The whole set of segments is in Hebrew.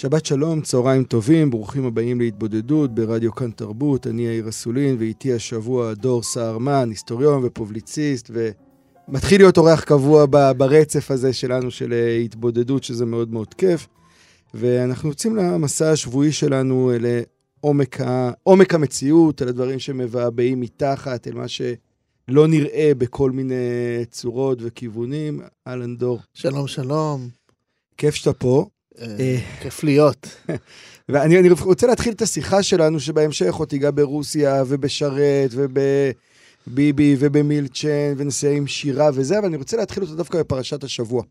שבת שלום, צהריים טובים, ברוכים הבאים להתבודדות ברדיו כאן תרבות, אני יאיר אסולין ואיתי השבוע דור סהרמן, היסטוריון ופובליציסט ומתחיל להיות אורח קבוע ברצף הזה שלנו של אה, התבודדות, שזה מאוד מאוד כיף. ואנחנו יוצאים למסע השבועי שלנו לעומק ה... עומק המציאות, אל הדברים שמבעבעים מתחת, אל מה שלא נראה בכל מיני צורות וכיוונים. אהלן דור, שלום, שלום. כיף שאתה פה. אה, אה. כיף להיות. ואני אני רוצה להתחיל את השיחה שלנו, שבהמשך עוד תיגע ברוסיה ובשרת ובביבי ובמילצ'ן ונסיעה עם שירה וזה, אבל אני רוצה להתחיל אותו דווקא בפרשת השבוע.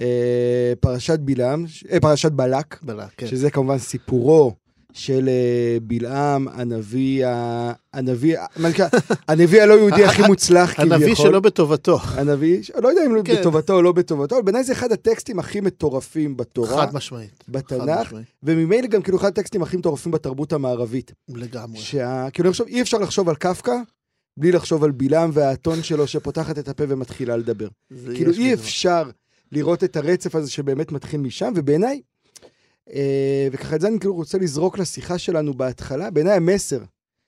אה, פרשת בלעם, פרשת בלק, בלה, כן. שזה כמובן סיפורו של אה, בלעם, הנביא, הנביא, הנביא הלא יהודי הכי מוצלח כביכול. הנביא שלא בטובתו. הנביא, לא יודע אם כן. בטובתו או לא בטובתו, אבל בעיניי זה אחד הטקסטים הכי מטורפים בתורה. חד משמעית. בתנ"ך. וממילא גם כאילו אחד הטקסטים הכי מטורפים בתרבות המערבית. לגמרי. כאילו אני חושב, אי אפשר לחשוב על קפקא בלי לחשוב על בלעם והאתון שלו שפותחת את הפה ומתחילה לדבר. כאילו אי. אפשר לראות את הרצף הזה שבאמת מתחיל משם, ובעיניי, וככה את זה אני כאילו רוצה לזרוק לשיחה שלנו בהתחלה, בעיניי המסר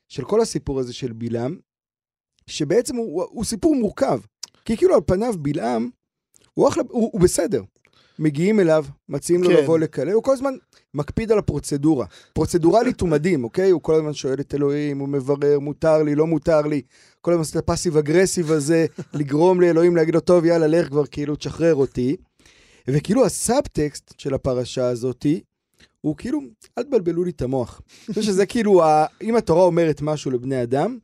של כל הסיפור הזה של בלעם, שבעצם הוא, הוא סיפור מורכב. כי כאילו על פניו בלעם, הוא, אחלה, הוא, הוא בסדר. מגיעים אליו, מציעים לו כן. לבוא לקלל, הוא כל הזמן מקפיד על הפרוצדורה. פרוצדורלית הוא מדהים, אוקיי? הוא כל הזמן שואל את אלוהים, הוא מברר, מותר לי, לא מותר לי. כל הזמן עושה את הפאסיב אגרסיב הזה, לגרום לאלוהים להגיד לו, טוב, יאללה, לך כבר, כאילו, תשחרר אותי. וכאילו הסאבטקסט של הפרשה הזאתי, הוא כאילו, אל תבלבלו לי את המוח. אני חושב שזה כאילו, ה... אם התורה אומרת משהו לבני אדם,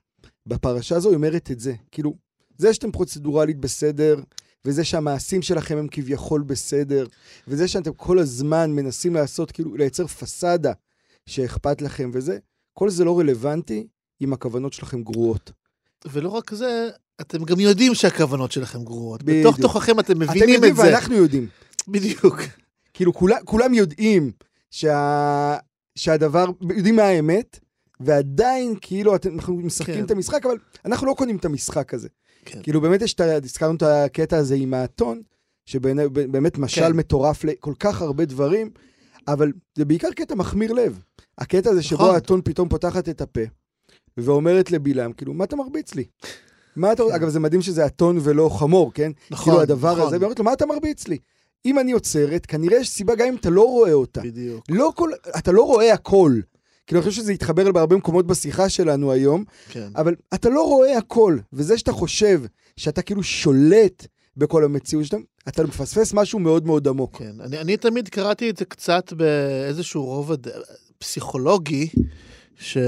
בפרשה הזו היא אומרת את זה. כאילו, זה שאתם פרוצדורלית בסדר, וזה שהמעשים שלכם הם כביכול בסדר, וזה שאתם כל הזמן מנסים לעשות, כאילו, לייצר פסאדה שאכפת לכם וזה, כל זה לא רלוונטי אם הכוונות שלכם גרועות. ולא רק זה, אתם גם יודעים שהכוונות שלכם גרועות. בדיוק. בתוך תוככם אתם אתם מבינים יודעים את זה. ואנחנו יודעים. בדיוק. כאילו, כולם, כולם יודעים שה... שהדבר, יודעים מה האמת, ועדיין, כאילו, אנחנו משחקים כן. את המשחק, אבל אנחנו לא קונים את המשחק הזה. כן. כאילו, באמת יש את ה... הזכרנו את הקטע הזה עם האתון, שבאמת משל כן. מטורף לכל כך הרבה דברים, אבל זה בעיקר קטע מחמיר לב. הקטע הזה שבו נכון. האתון פתאום פותחת את הפה, ואומרת לבלעם, כאילו, מה אתה מרביץ לי? מה אתה... אגב, זה מדהים שזה אתון ולא חמור, כן? כן. נכון, כאילו, הדבר נכון. הזה, והיא אומרת לו, מה אתה מרביץ לי? אם אני עוצרת, כנראה יש סיבה גם אם אתה לא רואה אותה. בדיוק. לא כל... אתה לא רואה הכל. כאילו, אני חושב שזה יתחבר בהרבה מקומות בשיחה שלנו היום, כן. אבל אתה לא רואה הכל, וזה שאתה חושב שאתה כאילו שולט בכל המציאות שאתה, אתה מפספס משהו מאוד מאוד עמוק. כן. אני, אני תמיד קראתי את זה קצת באיזשהו רובד פסיכולוגי, ש...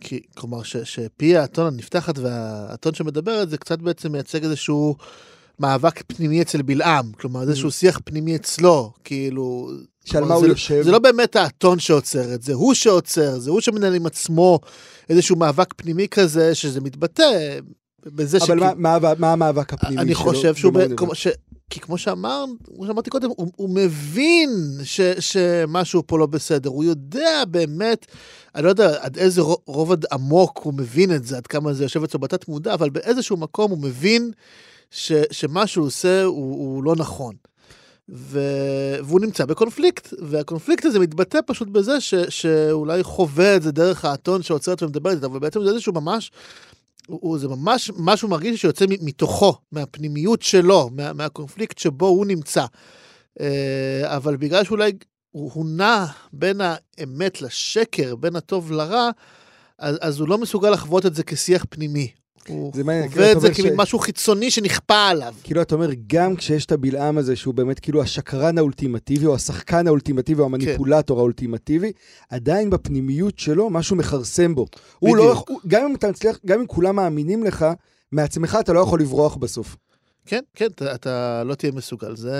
כי, כלומר, ש, שפי האתון הנפתחת והאתון שמדברת, זה קצת בעצם מייצג איזשהו מאבק פנימי אצל בלעם. כלומר, איזשהו שיח פנימי אצלו, כאילו... שעל מה הוא זה, יושב. זה לא באמת האתון שעוצר את זה, הוא שעוצר, זה הוא שמנהל עם עצמו איזשהו מאבק פנימי כזה, שזה מתבטא בזה אבל מה, מה, מה, מה המאבק הפנימי אני שלו? חושב שהוא, ב-? כמו ש... כי כמו שאמר, כמו שאמרתי קודם, הוא, הוא מבין ש, שמשהו פה לא בסדר, הוא יודע באמת, אני לא יודע עד איזה רו- רובד עמוק הוא מבין את זה, עד כמה זה יושב אצלו בתת מודע, אבל באיזשהו מקום הוא מבין ש, שמה שהוא עושה הוא, הוא לא נכון. ו... והוא נמצא בקונפליקט, והקונפליקט הזה מתבטא פשוט בזה ש... שאולי חווה את זה דרך האתון שעוצרת ומדברת איתו, אבל בעצם זה איזשהו ממש, הוא, זה ממש משהו מרגיש שיוצא מתוכו, מהפנימיות שלו, מה, מהקונפליקט שבו הוא נמצא. אה, אבל בגלל שאולי הוא, הוא נע בין האמת לשקר, בין הטוב לרע, אז, אז הוא לא מסוגל לחוות את זה כשיח פנימי. הוא זה מעניין, כאילו, חווה אתה את זה כמין ש- משהו חיצוני שנכפה עליו. כאילו, אתה אומר, גם כשיש את הבלעם הזה, שהוא באמת כאילו השקרן האולטימטיבי, או השחקן האולטימטיבי, או המניפולטור האולטימטיבי, עדיין בפנימיות שלו משהו מכרסם בו. הוא לא. הוא- גם אם אתה מצליח, גם אם כולם מאמינים לך, מעצמך אתה לא יכול לברוח בסוף. כן, כן, אתה, אתה לא תהיה מסוגל. זה,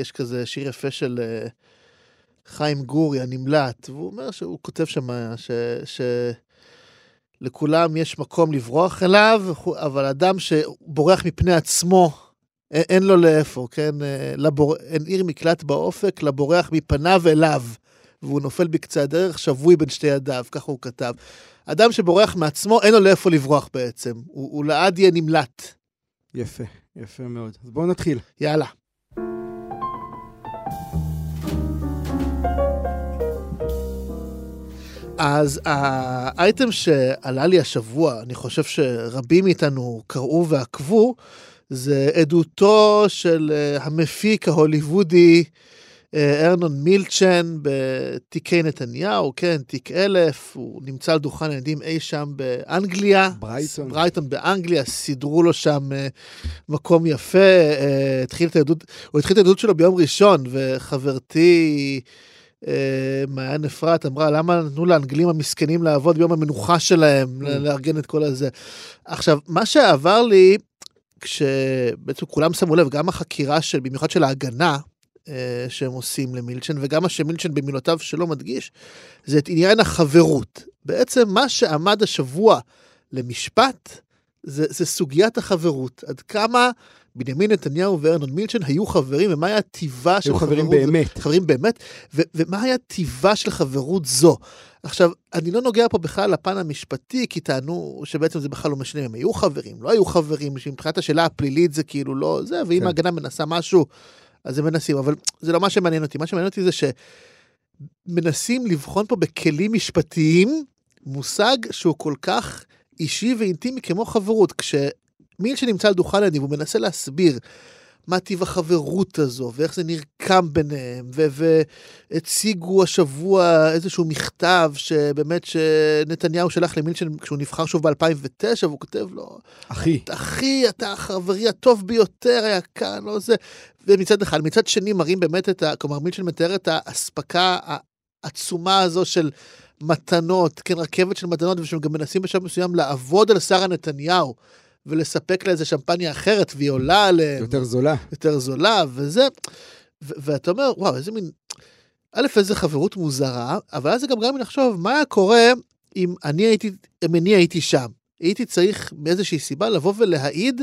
יש כזה שיר יפה של אה, חיים גורי, הנמלט, והוא אומר שהוא כותב שם ש... ש... לכולם יש מקום לברוח אליו, אבל אדם שבורח מפני עצמו, אין, לו לאיפה, כן? אה, לבור... אין עיר מקלט באופק, לבורח מפניו אליו. והוא נופל בקצה הדרך, שבוי בין שתי ידיו, ככה הוא כתב. אדם שבורח מעצמו, אין לו לאיפה לברוח בעצם. הוא, הוא לעד יהיה נמלט. יפה, יפה מאוד. אז בואו נתחיל. יאללה. אז האייטם שעלה לי השבוע, אני חושב שרבים מאיתנו קראו ועקבו, זה עדותו של אה, המפיק ההוליוודי אה, ארנון מילצ'ן בתיקי נתניהו, כן, תיק אלף, הוא נמצא על דוכן ילדים אי שם באנגליה. ברייטון. ברייטון באנגליה, סידרו לו שם uh, מקום יפה, התחיל את העדות, הוא התחיל את העדות שלו ביום ראשון, וחברתי... מעיין אפרת אמרה, למה נתנו לאנגלים המסכנים לעבוד ביום המנוחה שלהם, mm. לארגן את כל הזה. עכשיו, מה שעבר לי, כשבעצם כולם שמו לב, גם החקירה של, במיוחד של ההגנה, אה, שהם עושים למילצ'ן, וגם מה שמילצ'ן במילותיו שלו מדגיש, זה את עניין החברות. בעצם מה שעמד השבוע למשפט, זה, זה סוגיית החברות. עד כמה בנימין נתניהו וארנון מילצ'ן היו חברים, ומה היה טיבה של חברות. היו חברים באמת. חברים באמת, ו, ומה היה טיבה של חברות זו. עכשיו, אני לא נוגע פה בכלל לפן המשפטי, כי טענו שבעצם זה בכלל לא משנה אם הם היו חברים, לא היו חברים, שמבחינת השאלה הפלילית זה כאילו לא זה, ואם כן. ההגנה מנסה משהו, אז הם מנסים, אבל זה לא מה שמעניין אותי. מה שמעניין אותי זה שמנסים לבחון פה בכלים משפטיים מושג שהוא כל כך אישי ואינטימי כמו חברות. כשמיל שנמצא על דוכן הדיב, הוא מנסה להסביר מה טיב החברות הזו, ואיך זה נרקם ביניהם, והציגו השבוע איזשהו מכתב שבאמת שנתניהו שלח למילצ'ן כשהוא נבחר שוב ב-2009, והוא כותב לו, אחי, אחי, אתה החברי הטוב ביותר, היה כאן, לא זה. ומצד אחד, מצד שני מראים באמת את ה... כלומר, מילצ'ן מתאר את האספקה העצומה הזו של מתנות, כן, רכבת של מתנות, ושהם גם מנסים בשלב מסוים לעבוד על שרה נתניהו. ולספק לה איזה שמפניה אחרת, והיא עולה עליהם. יותר זולה. יותר זולה, וזה... ו- ואתה אומר, וואו, איזה מין... א', איזה חברות מוזרה, אבל אז זה גם גרם לי לחשוב, מה היה קורה אם אני הייתי, אם אני הייתי שם? הייתי צריך מאיזושהי סיבה לבוא ולהעיד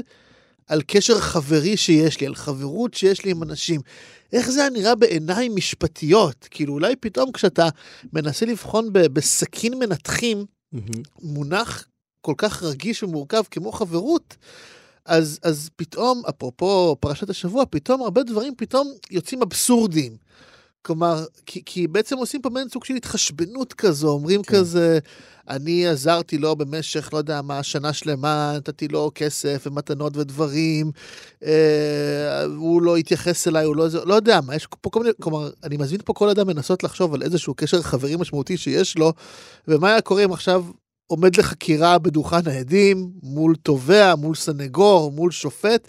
על קשר חברי שיש לי, על חברות שיש לי עם אנשים. איך זה היה נראה בעיניים משפטיות? כאילו, אולי פתאום כשאתה מנסה לבחון בסכין מנתחים, mm-hmm. מונח כל כך רגיש ומורכב כמו חברות, אז, אז פתאום, אפרופו פרשת השבוע, פתאום הרבה דברים פתאום יוצאים אבסורדיים. כלומר, כי, כי בעצם עושים פה מעין סוג של התחשבנות כזו, אומרים כן. כזה, אני עזרתי לו במשך, לא יודע מה, שנה שלמה, נתתי לו כסף ומתנות ודברים, אה, הוא לא התייחס אליי, הוא לא, לא יודע מה, יש פה כל מיני, כלומר, אני מזמין פה כל אדם לנסות לחשוב על איזשהו קשר חברי משמעותי שיש לו, ומה היה קורה אם עכשיו עומד לחקירה בדוכן העדים, מול תובע, מול סנגור, מול שופט,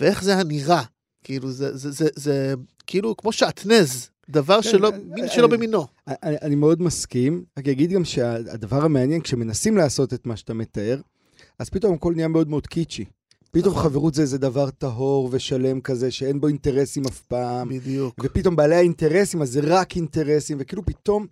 ואיך זה היה נראה. כאילו, זה, זה, זה, זה כאילו כמו שעטנז, דבר כן, שלא, מין שלא במינו. אני, אני מאוד מסכים, רק אגיד גם שהדבר המעניין, כשמנסים לעשות את מה שאתה מתאר, אז פתאום הכל נהיה מאוד מאוד קיצ'י. פתאום נכון. חברות זה איזה דבר טהור ושלם כזה, שאין בו אינטרסים אף פעם. בדיוק. ופתאום בעלי האינטרסים, אז זה רק אינטרסים, וכאילו פתאום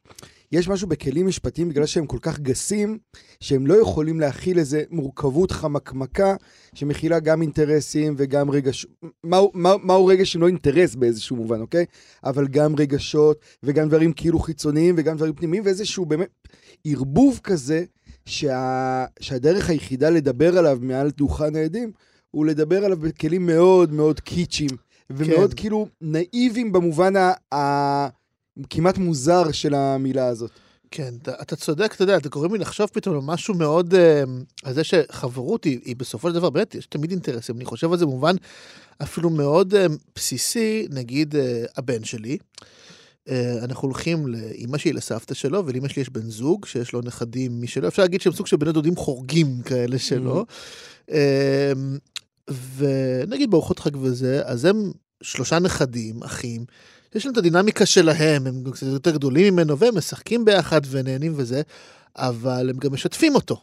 יש משהו בכלים משפטיים, בגלל שהם כל כך גסים, שהם לא יכולים להכיל איזה מורכבות חמקמקה, שמכילה גם אינטרסים וגם רגשות. מהו, מה, מהו רגש אם לא אינטרס באיזשהו מובן, אוקיי? אבל גם רגשות, וגם דברים כאילו חיצוניים, וגם דברים פנימיים, ואיזשהו באמת ערבוב כזה, שה, שהדרך היחידה לדבר עליו מעל דוכן העדים, הוא לדבר עליו בכלים מאוד מאוד קיצ'ים, ומאוד כן. כאילו נאיבים במובן ה... כמעט מוזר של המילה הזאת. כן, אתה, אתה צודק, אתה יודע, אתה גורם לי לחשוב פתאום על משהו מאוד, אה, על זה שחברות היא, היא בסופו של דבר, באמת, יש תמיד אינטרסים. אני חושב על זה במובן אפילו מאוד אה, בסיסי, נגיד אה, הבן שלי. אנחנו הולכים לאימא שלי, לסבתא שלו, ולאמא שלי יש בן זוג, שיש לו נכדים משלו, אפשר להגיד שהם סוג של בני דודים חורגים כאלה שלו. אה, ונגיד בארוחות חג וזה, אז הם שלושה נכדים, אחים, יש להם את הדינמיקה שלהם, הם קצת יותר גדולים ממנו, והם משחקים ביחד ונהנים וזה, אבל הם גם משתפים אותו.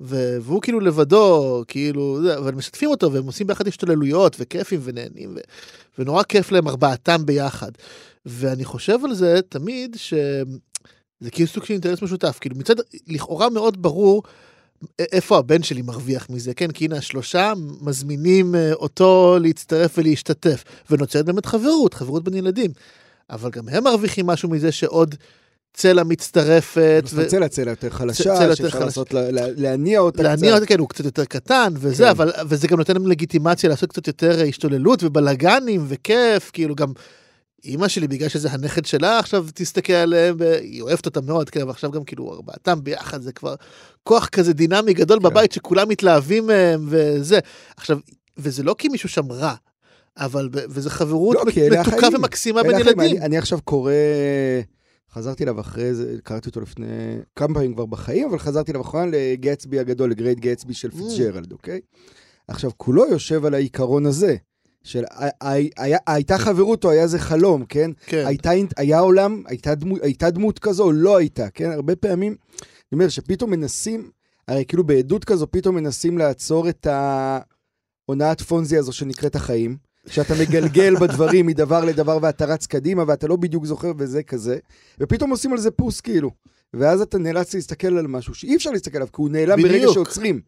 והוא כאילו לבדו, כאילו, אבל משתפים אותו והם עושים ביחד השתוללויות וכיפים ונהנים, ו- ונורא כיף להם ארבעתם ביחד. ואני חושב על זה תמיד שזה כאילו סוג של אינטרס משותף, כאילו מצד לכאורה מאוד ברור איפה הבן שלי מרוויח מזה, כן? כי הנה השלושה מזמינים אה, אותו להצטרף ולהשתתף, ונוצרת באמת חברות, חברות בין ילדים. אבל גם הם מרוויחים משהו מזה שעוד צלע מצטרפת. אומרת, צלע צלע יותר צלע חלשה, יותר שאפשר חלשה. לעשות, לה- לה- להניע אותה קצת. להניע אותה, כן, הוא קצת יותר קטן וזה, כן. אבל, וזה גם נותן להם לגיטימציה לעשות קצת יותר השתוללות ובלאגנים וכיף, כאילו גם אימא שלי, בגלל שזה הנכד שלה, עכשיו תסתכל עליהם, והיא אוהבת אותם מאוד, כן, ועכשיו גם כאילו ארבעתם ביחד, זה כבר כוח כזה דינמי גדול כן. בבית שכולם מתלהבים מהם וזה. עכשיו, וזה לא כי מישהו שם רע, אבל, וזה חברות לא, מתוקה. ומקסימה בין. ילדים. אני, אני עכשיו קורא, חזרתי אליו אחרי זה, קראתי אותו לפני כמה פעמים כבר בחיים, אבל חזרתי אליו אחרונה לגצבי הגדול, לגרייט גצבי של Mm. פיצ'רלד, אוקיי? עכשיו, כולו יושב על העיקרון הזה, של היה- הייתה חברות או היה זה חלום, כן? כן. הייתה, היה עולם, הייתה דמות, הייתה דמות כזו או לא הייתה, כן? הרבה פעמים, אני אומר שפתאום מנסים, הרי כאילו בעדות כזו פתאום מנסים לעצור את ההונאת פונזי הזו שנקראת החיים, שאתה מגלגל בדברים מדבר לדבר ואתה רץ קדימה ואתה לא בדיוק זוכר וזה כזה, ופתאום עושים על זה פוס כאילו. ואז אתה נאלץ להסתכל על משהו שאי אפשר להסתכל עליו, כי הוא נעלם ברגע בדיוק. שעוצרים.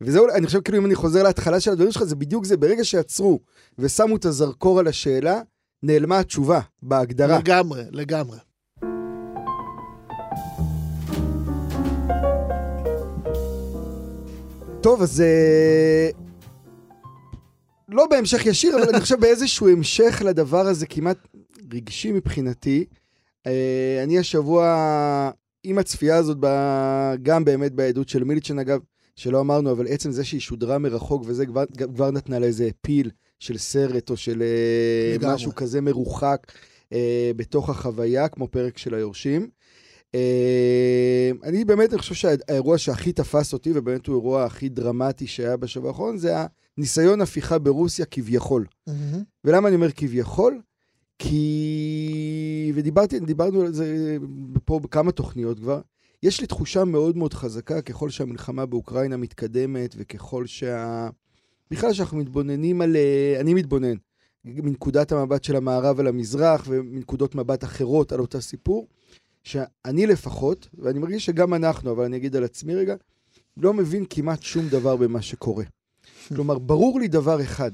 וזהו, אני חושב כאילו אם אני חוזר להתחלה של הדברים שלך, זה בדיוק זה, ברגע שעצרו ושמו את הזרקור על השאלה, נעלמה התשובה בהגדרה. לגמרי, לגמרי. טוב, אז... אה, לא בהמשך ישיר, אבל אני חושב באיזשהו המשך לדבר הזה כמעט רגשי מבחינתי. אה, אני השבוע, עם הצפייה הזאת, גם באמת בעדות של מיליצ'ן, אגב, שלא אמרנו, אבל עצם זה שהיא שודרה מרחוק, וזה כבר, כבר נתנה לה איזה פיל של סרט או של אה, לגמרי. משהו כזה מרוחק אה, בתוך החוויה, כמו פרק של היורשים. אה, אני באמת, אני חושב שהאירוע שהכי תפס אותי, ובאמת הוא האירוע הכי דרמטי שהיה בשבוע האחרון, זה הניסיון הפיכה ברוסיה כביכול. ולמה אני אומר כביכול? כי... ודיברתי, דיברנו על זה פה בכמה תוכניות כבר. יש לי תחושה מאוד מאוד חזקה ככל שהמלחמה באוקראינה מתקדמת וככל שה... בכלל שאנחנו מתבוננים על... אה, אני מתבונן מנקודת המבט של המערב על המזרח ומנקודות מבט אחרות על אותה סיפור, שאני לפחות, ואני מרגיש שגם אנחנו, אבל אני אגיד על עצמי רגע, לא מבין כמעט שום דבר במה שקורה. כלומר, ברור לי דבר אחד,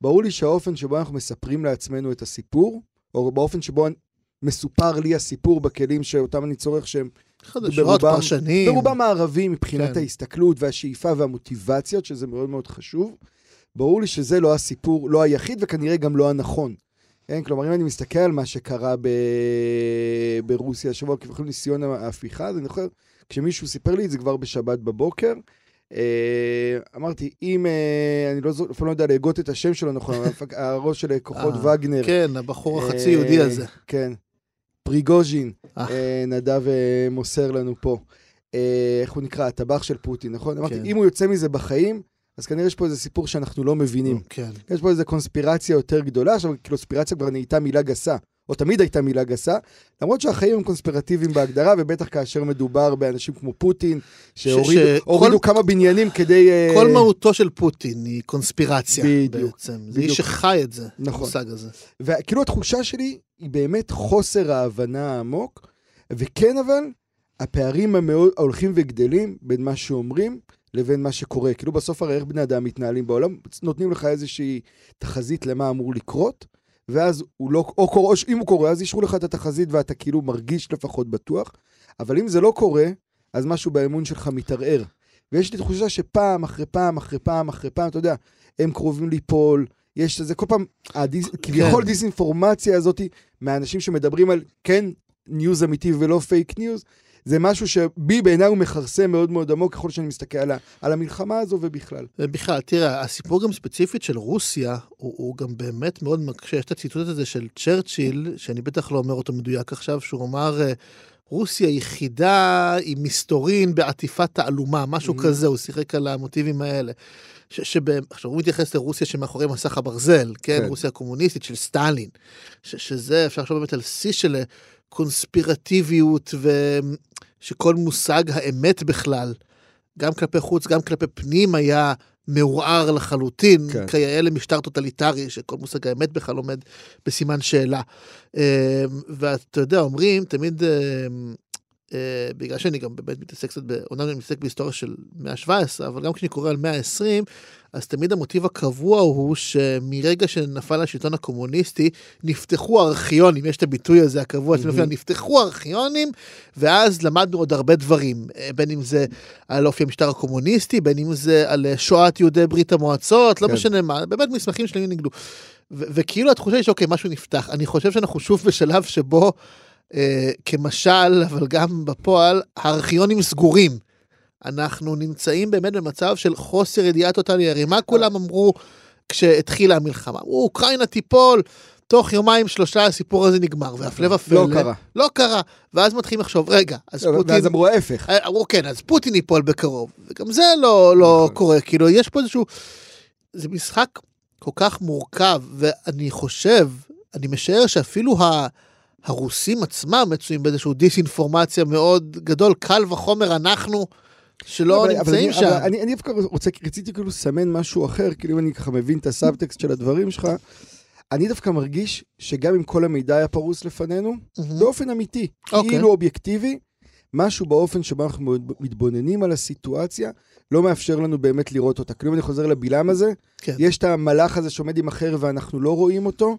ברור לי שהאופן שבו אנחנו מספרים לעצמנו את הסיפור, או באופן שבו מסופר לי הסיפור בכלים שאותם אני צורך, שהם חדשות, ברובם- פרשנים. ברובם הערבים מבחינת כן. ההסתכלות והשאיפה והמוטיבציות, שזה מאוד מאוד חשוב. ברור לי שזה לא הסיפור, לא היחיד וכנראה גם לא הנכון. כן? כלומר, אם אני מסתכל על מה שקרה ב... ברוסיה השבוע, כביכול ניסיון ההפיכה, אז אני זוכר, כשמישהו סיפר לי את זה כבר בשבת בבוקר, אה, אמרתי, אם, אה, אני לא, זו- אפילו לא יודע להגות את השם שלו נכון, הראש של כוחות אה, וגנר. כן, הבחור החצי יהודי הזה. כן. פריגוז'ין, אה. אה, נדב אה, מוסר לנו פה. אה, איך הוא נקרא? הטבח של פוטין, נכון? אמרתי, כן. אם הוא יוצא מזה בחיים, אז כנראה יש פה איזה סיפור שאנחנו לא מבינים. כן. יש פה איזה קונספירציה יותר גדולה, עכשיו קונספירציה כבר נהייתה מילה גסה, או תמיד הייתה מילה גסה, למרות שהחיים הם קונספירטיביים בהגדרה, ובטח כאשר מדובר באנשים כמו פוטין, שהורידו ש- כל- כמה בניינים כדי... אה, כל מהותו של פוטין היא קונספירציה בדיוק, בעצם. זה בדיוק. איש שחי את זה, נכון. המושג הזה. וכאילו התחושה שלי היא באמת חוסר ההבנה העמוק, וכן אבל, הפערים המאוד ההולכים וגדלים בין מה שאומרים לבין מה שקורה. כאילו בסוף הרי איך בני אדם מתנהלים בעולם, נותנים לך איזושהי תחזית למה אמור לקרות, ואז הוא לא, או קורה, או אם הוא קורה, אז אישרו לך את התחזית ואתה כאילו מרגיש לפחות בטוח, אבל אם זה לא קורה, אז משהו באמון שלך מתערער. ויש לי תחושה שפעם אחרי פעם אחרי פעם אחרי פעם, אתה יודע, הם קרובים ליפול, יש איזה, כל פעם, הדיס, כביכול דיסאינפורמציה הזאת מהאנשים שמדברים על כן news אמיתי ולא fake news, זה משהו שבי בעיניי הוא מכרסם מאוד מאוד עמוק ככל שאני מסתכל על, ה, על המלחמה הזו ובכלל. ובכלל, תראה, הסיפור גם ספציפית של רוסיה, הוא, הוא גם באמת מאוד מקשה. יש את הציטוט הזה של צ'רצ'יל, שאני בטח לא אומר אותו מדויק עכשיו, שהוא אמר, אה, רוסיה היא חידה עם מסתורין בעטיפת תעלומה, משהו Mhm. כזה, הוא שיחק על המוטיבים האלה. ש- עכשיו הוא מתייחס לרוסיה שמאחורי מסך הברזל, כן, כן. רוסיה הקומוניסטית של סטלין, ש- שזה, אפשר לחשוב באמת על שיא של אה, קונספירטיביות, ושכל מושג האמת בכלל גם כלפי חוץ, גם כלפי פנים, היה מעורער לחלוטין, כן. כיאה למשטר טוטליטרי, שכל מושג האמת בכלל עומד בסימן שאלה. אמ, ואתה יודע, אומרים תמיד, אמ, אה, בגלל שאני גם באמת מתעסק קצת, אומנם אני מתעסק בהיסטוריה של מאה ה-17, אבל גם כשאני קורא על מאה ה-20, אז תמיד המוטיב הקבוע הוא שמרגע שנפל השלטון הקומוניסטי, נפתחו ארכיונים, יש את הביטוי הזה הקבוע, mm-hmm. נפתחו ארכיונים, ואז למדנו עוד הרבה דברים, אה, בין אם זה על אופי המשטר הקומוניסטי, בין אם זה על אה, שואת יהודי ברית המועצות, לא כן. משנה מה, באמת מסמכים שלמים נגלו. ו- וכאילו התחושה היא שאוקיי, משהו נפתח. אני חושב שאנחנו שוב בשלב שבו, אה, כמשל, אבל גם בפועל, הארכיונים סגורים. אנחנו נמצאים באמת במצב של חוסר ידיעה טוטאלי. הרי מה כולם אמרו כשהתחילה המלחמה? אמרו, אוקראינה תיפול, תוך יומיים שלושה הסיפור הזה נגמר, והפלא ופלא. לא קרה. לא קרה. ואז מתחילים לחשוב, רגע, אז פוטין... ואז אמרו ההפך. אה, אמרו כן, אז פוטין ייפול בקרוב, וגם זה לא, לא נכון. קורה, כאילו יש פה איזשהו, זה משחק כל כך מורכב, ואני חושב, אני משער שאפילו ה... הרוסים עצמם מצויים באיזשהו דיסאינפורמציה מאוד גדול, קל וחומר אנחנו, שלא אבל- אבל נמצאים אני- שם. אבל אני אני דווקא רוצה, רציתי כאילו לסמן משהו אחר, כאילו אם אני ככה מבין את הסאבטקסט של הדברים שלך, אני דווקא מרגיש שגם אם כל המידע היה פרוס לפנינו, מהמם. באופן אמיתי, אוקיי. כאילו אובייקטיבי, משהו באופן שבו אנחנו מתבוננים על הסיטואציה, לא מאפשר לנו באמת לראות אותה. כאילו אני חוזר לבלעם הזה, כן. יש את המלאך הזה שעומד עם החרב ואנחנו לא רואים אותו,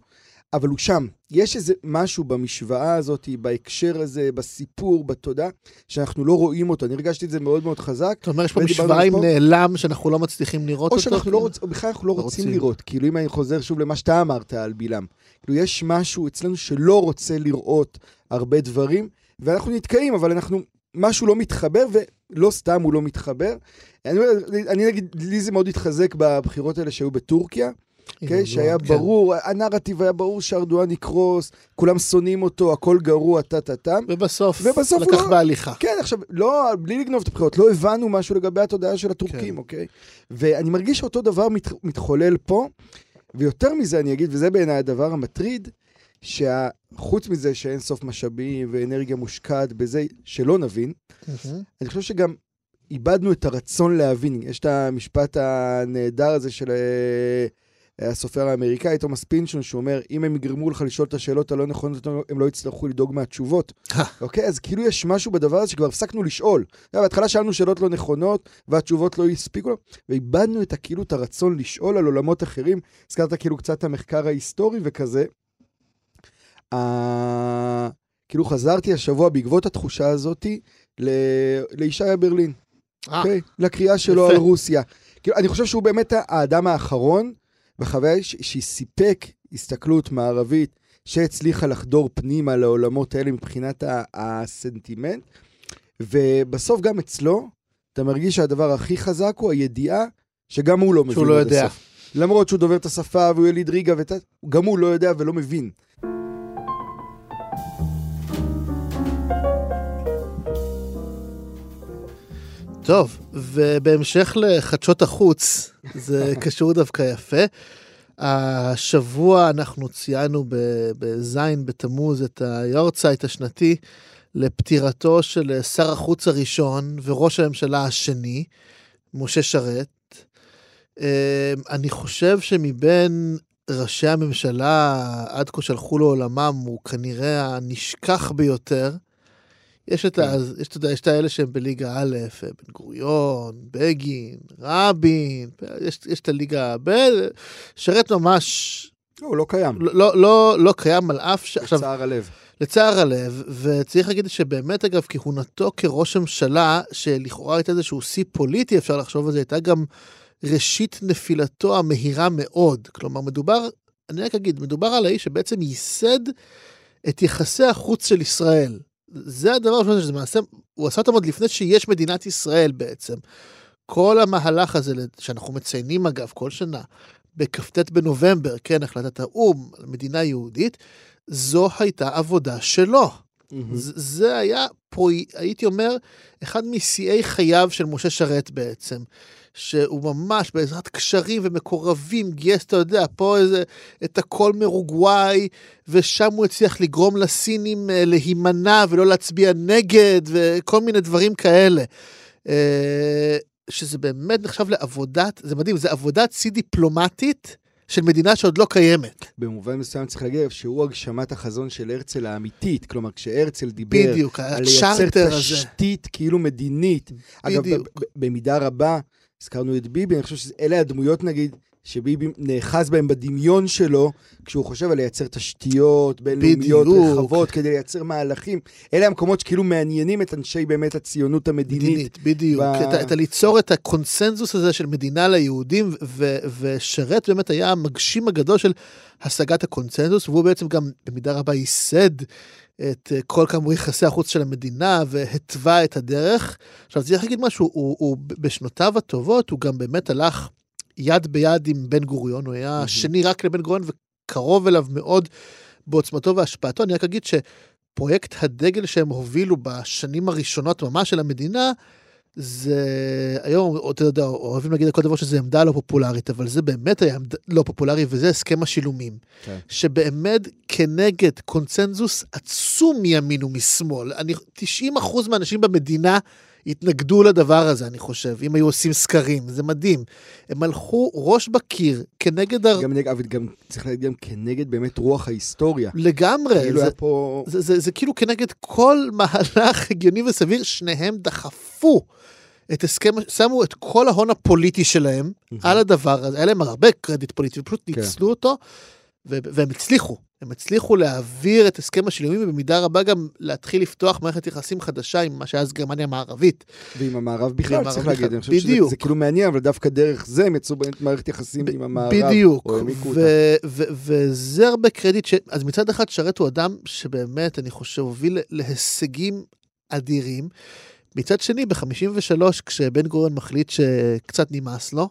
אבל הוא שם. יש איזה משהו במשוואה הזאת, בהקשר הזה, בסיפור, בתודעה, שאנחנו לא רואים אותו. אני הרגשתי את זה מאוד מאוד חזק. אתה אומר, יש פה משוואה עם. נעלם שאנחנו לא מצליחים לראות או אותו? שאנחנו לא? רוצים, או בכלל אנחנו לא לא רוצים רוצים. לראות. כאילו אם אני חוזר שוב למה שאתה אמרת על בלעם. כאילו יש משהו אצלנו שלא רוצה לראות הרבה דברים, ואנחנו נתקעים, אבל אנחנו, משהו לא מתחבר, ולא סתם הוא לא מתחבר. אני, נגיד, לי זה מאוד התחזק בבחירות האלה שהיו בטורקיה. אוקיי? שהיה כן. ברור, הנרטיב היה ברור שארדואן יקרוס, כולם שונאים אותו, הכל גרוע, טה-טה-טם. ובסוף, ובסוף לקח לא- בהליכה. כן, עכשיו, לא, בלי לגנוב את הבחירות, לא הבנו משהו לגבי התודעה של הטורקים, כן. אוקיי? ואני מרגיש שאותו דבר מת, מתחולל פה, ויותר מזה אני אגיד, וזה בעיניי הדבר המטריד, שחוץ מזה שאין סוף משאבים ואנרגיה מושקעת בזה שלא נבין, מהמם. אני חושב שגם איבדנו את הרצון להבין. יש את המשפט הנהדר הזה של אה, הסופר האמריקאי, תומאס פינצ'ון, שהוא אומר, אם הם יגרמו לך לשאול את השאלות הלא נכונות, הם לא יצטרכו לדאוג מהתשובות. אוקיי? אז כאילו יש משהו בדבר הזה שכבר הפסקנו לשאול. יודע, בהתחלה שאלנו שאלות לא נכונות, והתשובות לא הספיקו לו, ואיבדנו את הכאילו את הרצון לשאול על עולמות אחרים. הזכרת כאילו קצת המחקר ההיסטורי וכזה. אה, כאילו חזרתי השבוע בעקבות התחושה הזאתי ל- לישעיה ברלין. אה, אוקיי? לקריאה שלו. על רוסיה. כאילו, אני חושב שהוא באמת האדם האחרון בחוויה ש- שסיפק הסתכלות מערבית שהצליחה לחדור פנימה לעולמות האלה מבחינת הסנטימנט, ובסוף גם אצלו, אתה מרגיש שהדבר הכי חזק הוא הידיעה שגם הוא לא מבין שהוא לא יודע. הסוף. למרות שהוא דובר את השפה והוא יליד ריגה, ות... גם הוא לא יודע ולא מבין. טוב, ובהמשך לחדשות החוץ, זה קשור דווקא יפה. השבוע אנחנו ציינו בזין בתמוז את היורצייט השנתי לפטירתו של שר החוץ הראשון וראש הממשלה השני, משה שרת. אה, אני חושב שמבין ראשי הממשלה עד כה שהלכו לעולמם, הוא כנראה הנשכח ביותר. יש את, ה, יש, יודע, יש את האלה שהם בליגה א', בן גוריון, בגין, רבין, יש, יש את הליגה ב', שרת ממש לא, הוא לא קיים. לא, לא, לא, לא קיים על אף ש... עכשיו, צער הלב. לצער הלב, וצריך להגיד שבאמת אגב כהונתו כראש ממשלה, שלכאורה הייתה איזשהו שיא פוליטי, אפשר לחשוב על זה, הייתה גם ראשית נפילתו המהירה מאוד. כלומר, מדובר, אני רק אגיד, מדובר על האיש שבעצם ייסד את יחסי החוץ של ישראל. זה הדבר הראשון שזה מעשה, הוא עשה אותם עוד לפני שיש מדינת ישראל בעצם. כל המהלך הזה, שאנחנו מציינים אגב כל שנה, בכ"ט בנובמבר, כן, החלטת האו"ם על מדינה יהודית, זו הייתה עבודה שלו. זה, זה היה, פה, הייתי אומר, אחד משיאי חייו של משה שרת בעצם. שהוא ממש בעזרת קשרים ומקורבים גייס, אתה יודע, פה איזה, את הכל מרוגוואי, ושם הוא הצליח לגרום לסינים אה, להימנע ולא להצביע נגד, וכל מיני דברים כאלה. אה, שזה באמת נחשב לעבודת, זה מדהים, זה עבודת שיא דיפלומטית של מדינה שעוד לא קיימת. במובן מסוים צריך להגיד שהוא הגשמת החזון של הרצל האמיתית. כלומר, כשהרצל דיבר בדיוק, על לייצר הצ'רטר הזה. תשתית כאילו מדינית. אגב, בדיוק. ב- ב- במידה רבה, הזכרנו את ביבי, אני חושב שאלה הדמויות, נגיד, שביבי נאחז בהם בדמיון שלו, כשהוא חושב על לייצר תשתיות בינלאומיות. רחבות כדי לייצר מהלכים. אלה המקומות שכאילו מעניינים את אנשי באמת הציונות המדינית. מדינית, בדיוק. ב- את, את הליצור את הקונסנזוס הזה של מדינה ליהודים, ו, ושרת באמת היה המגשים הגדול של השגת הקונסנזוס, והוא בעצם גם במידה רבה ייסד את אה, כל כאמור יחסי החוץ של המדינה והתווה את הדרך. עכשיו צריך להגיד משהו, הוא, הוא בשנותיו הטובות, הוא גם באמת הלך יד ביד עם בן גוריון, הוא היה מהמם. שני רק לבן גוריון וקרוב אליו מאוד בעוצמתו והשפעתו. אני רק אגיד שפרויקט הדגל שהם הובילו בשנים הראשונות ממש של המדינה, זה היום, אתה יודע, אוהבים להגיד על כל דבר שזה עמדה לא פופולרית, אבל זה באמת היה עמדה לא פופולרי, וזה הסכם השילומים. כן. שבאמת כנגד קונצנזוס עצום מימין ומשמאל. אני, 90% מהאנשים במדינה התנגדו לדבר הזה, אני חושב, אם היו עושים סקרים, זה מדהים. הם הלכו ראש בקיר כנגד הר... גם, נגד- אבל גם צריך להגיד גם כנגד באמת רוח ההיסטוריה. לגמרי. כאילו זה, פה... זה, זה, זה כאילו כנגד כל מהלך הגיוני וסביר, שניהם דחפו את הסכם, שמו את כל ההון הפוליטי שלהם על הדבר הזה, היה להם הרבה קרדיט פוליטי, ופשוט כן. ניצלו אותו, ו- והם הצליחו. הם הצליחו להעביר את הסכם השילומים, ובמידה רבה גם להתחיל לפתוח מערכת יחסים חדשה עם מה שהיה אז גרמניה המערבית. ועם המערב בכלל, ועם צריך המערב להגיד, אני חושב שזה בדיוק. זה כאילו מעניין, אבל דווקא דרך זה הם באמת מערכת יחסים עם המערב. בדיוק, וזה הרבה קרדיט, ש... אז מצד אחד שרת הוא אדם שבאמת, אני חושב, הוביל להישגים אדירים. מצד שני, ב-53, כשבן גוריון מחליט שקצת נמאס לו,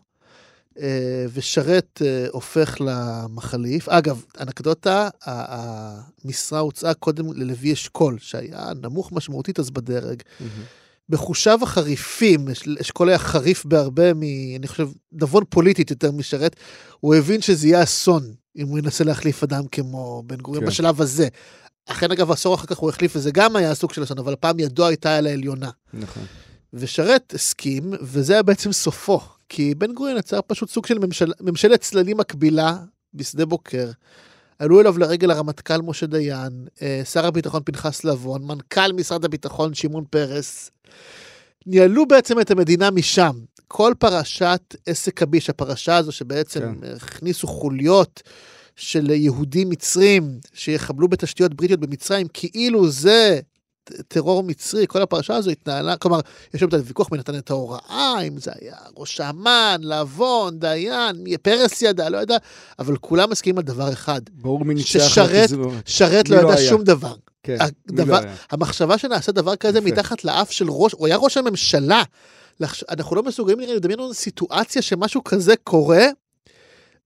ושרת אה, הופך למחליף. אגב, אנקדוטה, המשרה הוצעה קודם ללוי אשכול, שהיה נמוך משמעותית אז בדרג. בחושיו החריפים, אש- אשכול היה חריף בהרבה מ... אני חושב, נבון פוליטית יותר משרת, הוא הבין שזה יהיה אסון אם הוא ינסה להחליף אדם כמו בן גוריון כן. בשלב הזה. אכן אגב עשור אחר כך הוא החליף וזה גם היה סוג של אסון, אבל הפעם ידו הייתה על העליונה. נכון. ושרת הסכים, וזה היה בעצם סופו, כי בן גוריון יצר פשוט סוג של ממשל, ממשלת צללים מקבילה בשדה בוקר. עלו אליו לרגל הרמטכ"ל משה דיין, אה, שר הביטחון פנחס לבון, מנכ"ל משרד הביטחון שמעון פרס. ניהלו בעצם את המדינה משם. כל פרשת עסק הביש, הפרשה הזו שבעצם כן. הכניסו חוליות של יהודים מצרים שיחבלו בתשתיות בריטיות במצרים, כאילו זה טרור מצרי, כל הפרשה הזו התנהלה, כלומר, יש שם את הוויכוח מי נתן את ההוראה, אם זה היה ראש אמ"ן, לבון, דיין, פרס ידע, לא יודע, אבל כולם מסכימים על דבר אחד, ברור מי ניצח. ששרת- לחיזור. שרת לא לא ידע היה? שום דבר. כן, הדבר- לא היה? המחשבה שנעשה דבר כזה יפה. מתחת לאף של ראש, הוא היה ראש הממשלה. אנחנו לא מסוגלים לדמיין לנו סיטואציה שמשהו כזה קורה,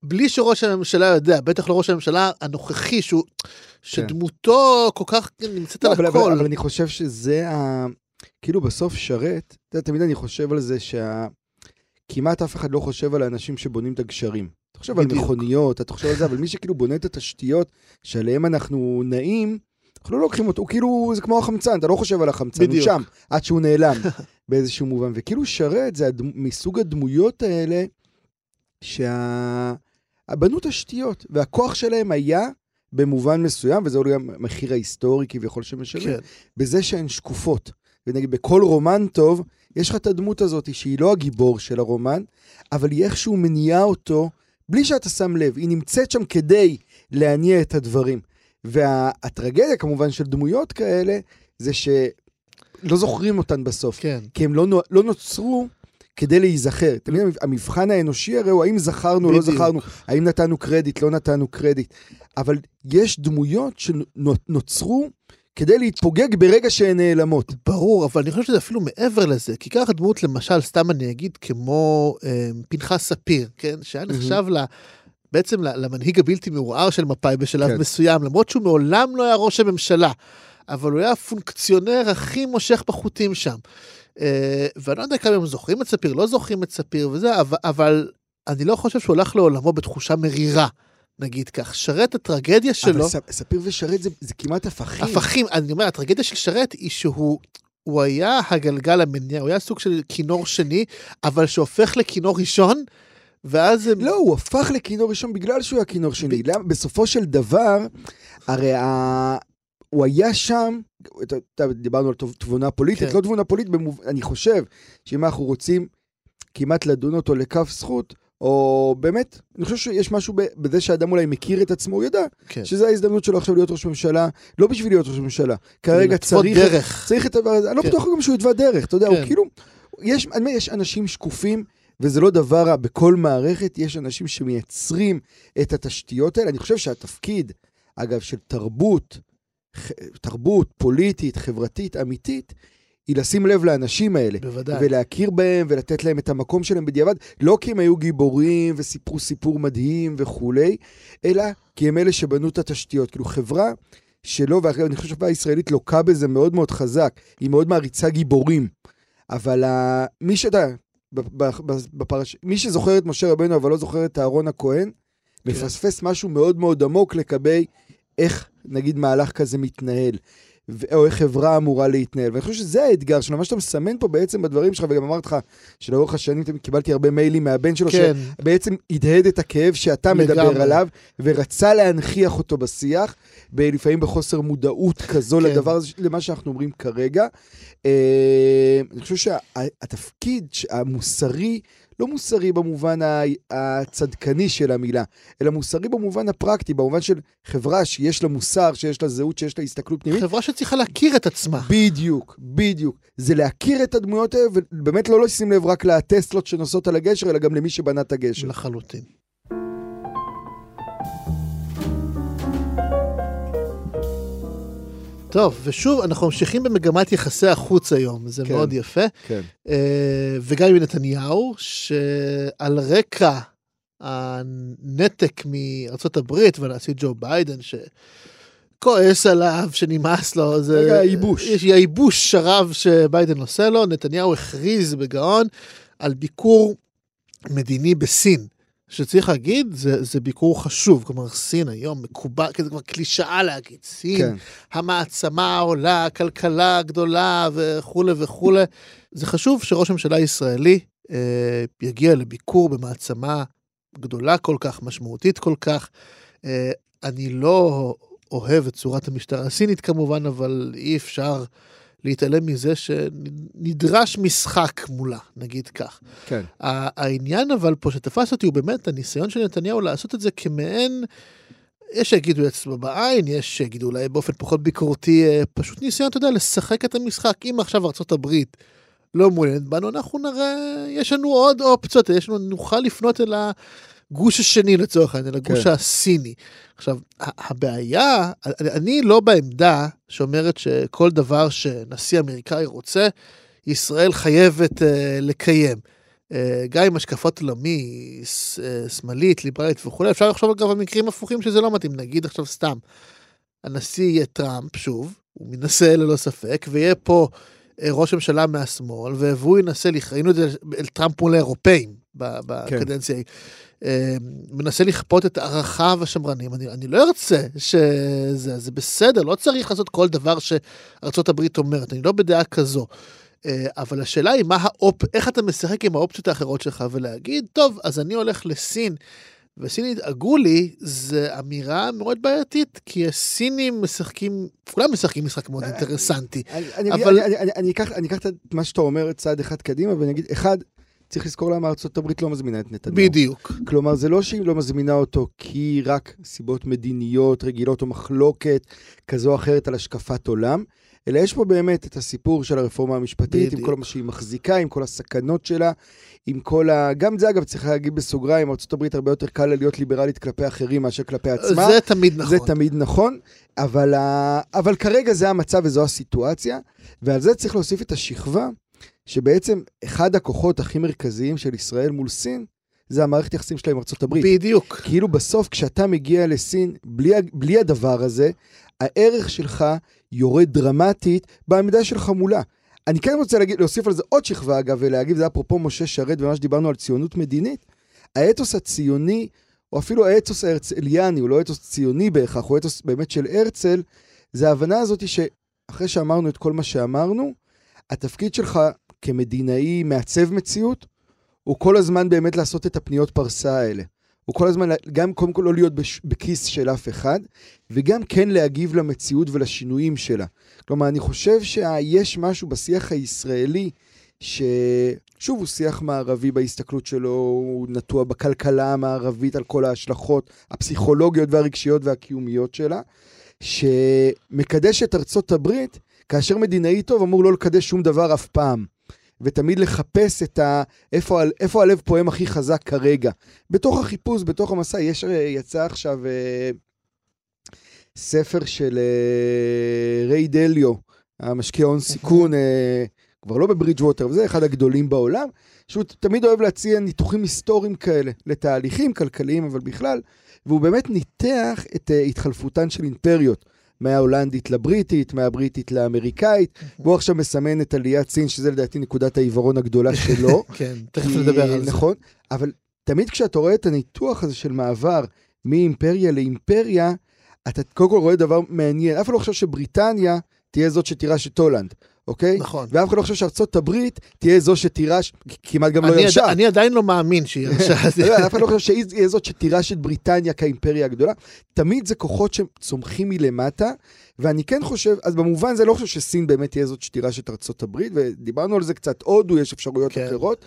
בלי שראש הממשלה יודע, בטח לא ראש הממשלה הנוכחי, שהוא, שדמותו כל כך נמצאת לא, על אבל, הכל. אבל אני חושב שזה ה... כאילו בסוף שרת, אתה יודע, תמיד אני חושב על זה שה... כמעט אף אחד לא חושב על האנשים שבונים את הגשרים. אתה חושב על בדיוק. מכוניות, אתה חושב על זה, אבל מי שכאילו בונה את התשתיות שעליהם אנחנו נעים, אנחנו לא לוקחים אותו, הוא כאילו, זה כמו החמצן, אתה לא חושב על החמצן, הוא בדיוק. שם, עד שהוא נעלם באיזשהו מובן. וכאילו שרת זה הדמ... מסוג הדמויות האלה, שבנו תשתיות, והכוח שלהם היה במובן מסוים, וזה אולי המחיר ההיסטורי כביכול שמשלם, כן, בזה שהן שקופות. ונגיד, בכל רומן טוב, יש לך את הדמות הזאת שהיא לא הגיבור של הרומן, אבל היא איכשהו מניעה אותו בלי שאתה שם לב. היא נמצאת שם כדי להניע את הדברים. והטרגדיה כמובן של דמויות כאלה, זה שלא זוכרים אותן בסוף. כן. כי הם לא, לא נוצרו כדי להיזכר. מבין, המבחן האנושי הרי הוא האם זכרנו או לא. זכרנו, האם נתנו קרדיט, לא נתנו קרדיט. אבל יש דמויות שנוצרו כדי להתפוגג ברגע שהן נעלמות. ברור, אבל אני חושב שזה אפילו מעבר לזה, כי ככה דמות, למשל, סתם אני אגיד, כמו אה, פנחס ספיר, כן? שהיה. נחשב ל... בעצם למנהיג הבלתי מעורער של מפא"י בשלב כן. מסוים, למרות שהוא מעולם לא היה ראש הממשלה, אבל הוא היה הפונקציונר הכי מושך בחוטים שם. אה, ואני לא יודע כמה הם זוכרים את ספיר, לא זוכרים את ספיר וזה, אבל, אבל אני לא חושב שהוא הלך לעולמו בתחושה מרירה, נגיד כך. שרת הטרגדיה שלו... אבל ספיר ושרת זה, זה כמעט הפכים. הפכים, אני אומר, הטרגדיה של שרת היא שהוא הוא היה הגלגל המניע, הוא היה סוג של כינור שני, אבל שהופך לכינור ראשון, ואז... הם- לא, הוא הפך לכינור ראשון בגלל שהוא היה כינור שני. למה? בסופו של דבר, הרי ה... הוא היה שם, דיברנו על תבונה פוליטית, כן. לא תבונה פוליטית, במוב... אני חושב שאם אנחנו רוצים כמעט לדון אותו לכף זכות, או באמת, אני חושב שיש משהו בזה שאדם אולי מכיר את עצמו, הוא ידע כן. שזו ההזדמנות שלו עכשיו להיות ראש ממשלה, לא בשביל להיות ראש ממשלה, כרגע צריך... דרך. צריך את הדבר הזה, אני לא כן. בטוח גם שהוא יתבע דרך, אתה יודע, הוא כן. כאילו, יש, אני אומר, יש אנשים שקופים, וזה לא דבר רע, בכל מערכת יש אנשים שמייצרים את התשתיות האלה. אני חושב שהתפקיד, אגב, של תרבות, תרבות פוליטית, חברתית, אמיתית, היא לשים לב לאנשים האלה. בוודאי. ולהכיר בהם ולתת להם את המקום שלהם בדיעבד, לא כי הם היו גיבורים וסיפרו סיפור מדהים וכולי, אלא כי הם אלה שבנו את התשתיות. כאילו חברה שלא, ואני חושב שהחברה הישראלית לוקה בזה מאוד מאוד חזק, היא מאוד מעריצה גיבורים. אבל ה... מי שאתה, בפרש... מי שזוכר את משה רבנו אבל לא זוכר את אהרון הכהן, כן. מפספס משהו מאוד מאוד עמוק לגבי איך, נגיד, מהלך כזה מתנהל. או איך חברה אמורה להתנהל. ואני חושב שזה האתגר שלנו, מה שאתה מסמן פה בעצם בדברים שלך, וגם אמרתי לך שלאורך השנים קיבלתי הרבה מיילים מהבן שלו, כן, שבעצם הדהד את הכאב שאתה מדבר לגמרי. עליו, ורצה להנכיח אותו בשיח, לפעמים בחוסר מודעות כזו כן. לדבר הזה, למה שאנחנו אומרים כרגע. אה, אני חושב שהתפקיד המוסרי, לא מוסרי במובן הצדקני של המילה, אלא מוסרי במובן הפרקטי, במובן של חברה שיש לה מוסר, שיש לה זהות, שיש לה הסתכלות פנימית. חברה שצריכה להכיר את עצמה. בדיוק, בדיוק. זה להכיר את הדמויות האלה, ובאמת לא לשים לב רק לטסלות שנוסעות על הגשר, אלא גם למי שבנה את הגשר. לחלוטין. טוב, ושוב, אנחנו ממשיכים במגמת יחסי החוץ היום, זה כן. מאוד יפה. כן. אה, וגם עם נתניהו, שעל רקע הנתק הברית והנשיא ג'ו ביידן, שכועס עליו, שנמאס לו, זה... רגע, הייבוש. יש הייבוש הרב שביידן עושה לו, נתניהו הכריז בגאון על ביקור מדיני בסין. שצריך להגיד, זה, זה ביקור חשוב, כלומר סין היום מקובל, כי זה כבר קלישאה להגיד, סין, כן. המעצמה העולה, הכלכלה הגדולה וכולי וכולי. זה חשוב שראש ממשלה ישראלי אה, יגיע לביקור במעצמה גדולה כל כך, משמעותית כל כך. אה, אני לא אוהב את צורת המשטר הסינית כמובן, אבל אי אפשר להתעלם מזה שנדרש משחק מולה, נגיד כך. כן. ה- העניין אבל פה שתפס אותי הוא באמת הניסיון של נתניהו לעשות את זה כמעין, יש שיגידו אצבע בעין, יש שיגידו אולי באופן פחות ביקורתי, אה, פשוט ניסיון, אתה יודע, לשחק את המשחק. אם עכשיו הברית לא מעוניינת בנו, אנחנו נראה, יש לנו עוד אופציות, יש לנו, נוכל לפנות אל הגוש השני לצורך העניין, הגוש כן. הסיני. עכשיו, הבעיה, אני- לא בעמדה שאומרת שכל דבר שנשיא אמריקאי רוצה, ישראל חייבת uh, לקיים. Uh, גם עם השקפת עולמי, ס- uh, שמאלית, ליברלית וכולי, אפשר לחשוב אגב על מקרים הפוכים שזה לא מתאים, נגיד עכשיו סתם, הנשיא יהיה טראמפ, שוב, הוא מנסה ללא ספק, ויהיה פה uh, ראש ממשלה מהשמאל, והוא ינסה, ראינו את זה אל טראמפ מול האירופאים ב- בקדנציה ההיא. אה, מנסה לכפות את ערכיו השמרנים, אני, אני לא ארצה שזה זה בסדר, לא צריך לעשות כל דבר שארצות הברית אומרת, אני לא בדעה כזו. אה, אבל השאלה היא מה האופ... איך אתה משחק עם האופציות האחרות שלך ולהגיד, טוב, אז אני הולך לסין, וסין ידאגו לי, זה אמירה מאוד בעייתית, כי הסינים משחקים, כולם משחקים משחק מאוד אינטרסנטי. אני, אני, אבל- אבל... אני, אני, אני, אקח, אני אקח את מה שאתה אומר צעד אחד קדימה, ואני אגיד, אחד, צריך לזכור למה ארצות הברית לא מזמינה את נתניהו. בדיוק. כלומר, זה לא שהיא לא מזמינה אותו כי רק סיבות מדיניות, רגילות או מחלוקת כזו או אחרת על השקפת עולם, אלא יש פה באמת את הסיפור של הרפורמה המשפטית, עם בדיוק. כל מה שהיא מחזיקה, עם כל הסכנות שלה, עם כל ה... גם זה, אגב, צריך להגיד בסוגריים, ארה"ב הרבה יותר קל לה להיות ליברלית כלפי אחרים מאשר כלפי עצמה. זה תמיד נכון. זה תמיד נכון, אבל, ה... אבל כרגע זה המצב וזו הסיטואציה, ועל זה צריך להוסיף את השכבה, שבעצם אחד הכוחות הכי מרכזיים של ישראל מול סין, זה המערכת יחסים שלה עם הברית. בדיוק. כאילו בסוף כשאתה מגיע לסין, בלי, בלי הדבר הזה, הערך שלך יורד דרמטית בעמדה שלך מולה. אני כן רוצה להגיד, להוסיף על זה עוד שכבה אגב, ולהגיד, זה אפרופו משה שרת ומה שדיברנו על ציונות מדינית, האתוס הציוני, או אפילו האתוס ההרצליאני, הוא לא אתוס ציוני בהכרח, הוא אתוס באמת של הרצל, זה ההבנה הזאת שאחרי שאמרנו את כל מה שאמרנו, התפקיד שלך כמדינאי מעצב מציאות, הוא כל הזמן באמת לעשות את הפניות פרסה האלה. הוא כל הזמן, גם קודם כל לא להיות בש, בכיס של אף אחד, וגם כן להגיב למציאות ולשינויים שלה. כלומר, אני חושב שיש משהו בשיח הישראלי, ששוב, הוא שיח מערבי בהסתכלות שלו, הוא נטוע בכלכלה המערבית על כל ההשלכות הפסיכולוגיות והרגשיות והקיומיות שלה, שמקדש את ארצות הברית, כאשר מדינאי טוב אמור לא לקדש שום דבר אף פעם. ותמיד לחפש את ה... איפה, איפה הלב פועם הכי חזק כרגע. בתוך החיפוש, בתוך המסע, יש, יצא עכשיו אה, ספר של אה, ריי דליו, המשקיע הון סיכון, אה, כבר לא בברידג' ווטר, וזה אחד הגדולים בעולם, שהוא תמיד אוהב להציע ניתוחים היסטוריים כאלה, לתהליכים כלכליים, אבל בכלל, והוא באמת ניתח את אה, התחלפותן של אימפריות. מההולנדית לבריטית, מהבריטית לאמריקאית, והוא עכשיו מסמן את עליית סין, שזה לדעתי נקודת העיוורון הגדולה שלו. כן, תכף נדבר על זה. נכון, אבל תמיד כשאתה רואה את הניתוח הזה של מעבר מאימפריה לאימפריה, אתה קודם כל רואה דבר מעניין. אף אחד לא חושב שבריטניה תהיה זאת שתירש את הולנד. אוקיי? נכון. ואף אחד לא חושב שארצות הברית תהיה זו שתירש, כמעט גם לא ירשה. אני עדיין לא מאמין שהיא ירשה. לא, אף אחד לא חושב שהיא תהיה זאת שתירש את בריטניה כאימפריה הגדולה. תמיד זה כוחות שצומחים מלמטה, ואני כן חושב, אז במובן זה לא חושב שסין באמת תהיה זאת שתירש את ארצות הברית, ודיברנו על זה קצת, הודו, יש אפשרויות כן. אחרות.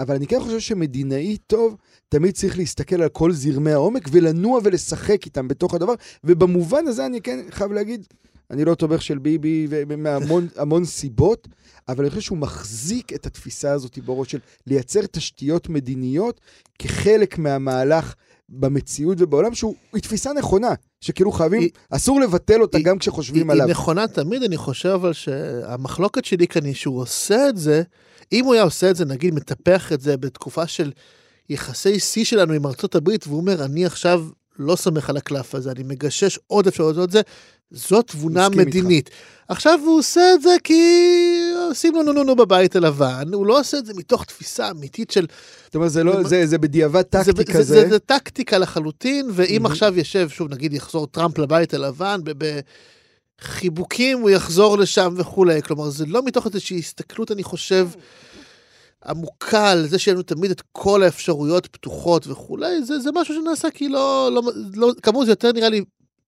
אבל אני כן חושב שמדינאי טוב תמיד צריך להסתכל על כל זרמי העומק ולנוע ולשחק איתם בתוך הדבר, ובמובן הזה אני כן חייב להגיד, אני לא תומך של ביבי מהמון סיבות, אבל אני חושב שהוא מחזיק את התפיסה הזאת בראש של לייצר תשתיות מדיניות כחלק מהמהלך במציאות ובעולם, שהוא תפיסה נכונה, שכאילו חייבים, היא, אסור לבטל אותה היא, גם כשחושבים היא, עליו. היא נכונה תמיד, אני חושב אבל שהמחלוקת שלי כאן היא שהוא עושה את זה, אם הוא היה עושה את זה, נגיד, מטפח את זה בתקופה של יחסי שיא שלנו עם ארצות הברית, והוא אומר, אני עכשיו לא סומך על הקלף הזה, אני מגשש עוד אפשרויות לעשות את זה, זאת תבונה מדינית. איתך. עכשיו הוא עושה את זה כי עושים לו נו נו נו בבית הלבן, הוא לא עושה את זה מתוך תפיסה אמיתית של... זאת אומרת, זה, לא, זה, זה בדיעבד טקטי זה, כזה. זה, זה, זה טקטיקה לחלוטין, ואם mm-hmm. עכשיו יושב, שוב נגיד יחזור טראמפ לבית הלבן, בחיבוקים הוא יחזור לשם וכולי, כלומר זה לא מתוך איזושהי הסתכלות, אני חושב, עמוקה על זה שיהיה לנו תמיד את כל האפשרויות פתוחות וכולי, זה, זה משהו שנעשה כי לא, לא, לא, כאמור זה יותר נראה לי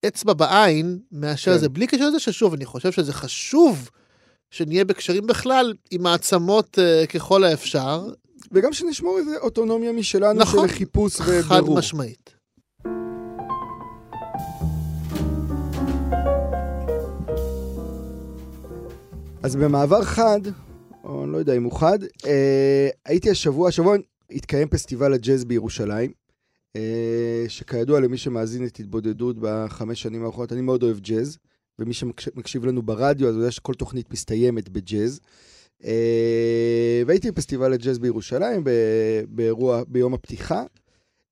אצבע בעין מאשר כן. זה, בלי קשר לזה ששוב, אני חושב שזה חשוב שנהיה בקשרים בכלל עם מעצמות uh, ככל האפשר. וגם שנשמור איזה אוטונומיה משלנו נכון, של חיפוש וברור. חד משמעית. אז במעבר חד, או אני לא יודע אם הוא חד, אה, הייתי השבוע, השבוע התקיים פסטיבל הג'אז בירושלים, שכידוע למי שמאזין את התבודדות בחמש שנים האחרונות, אני מאוד אוהב ג'אז, ומי שמקשיב לנו ברדיו, אז הוא יודע שכל תוכנית מסתיימת בג'אז. אה, והייתי בפסטיבל הג'אז בירושלים, באירוע, ביום הפתיחה,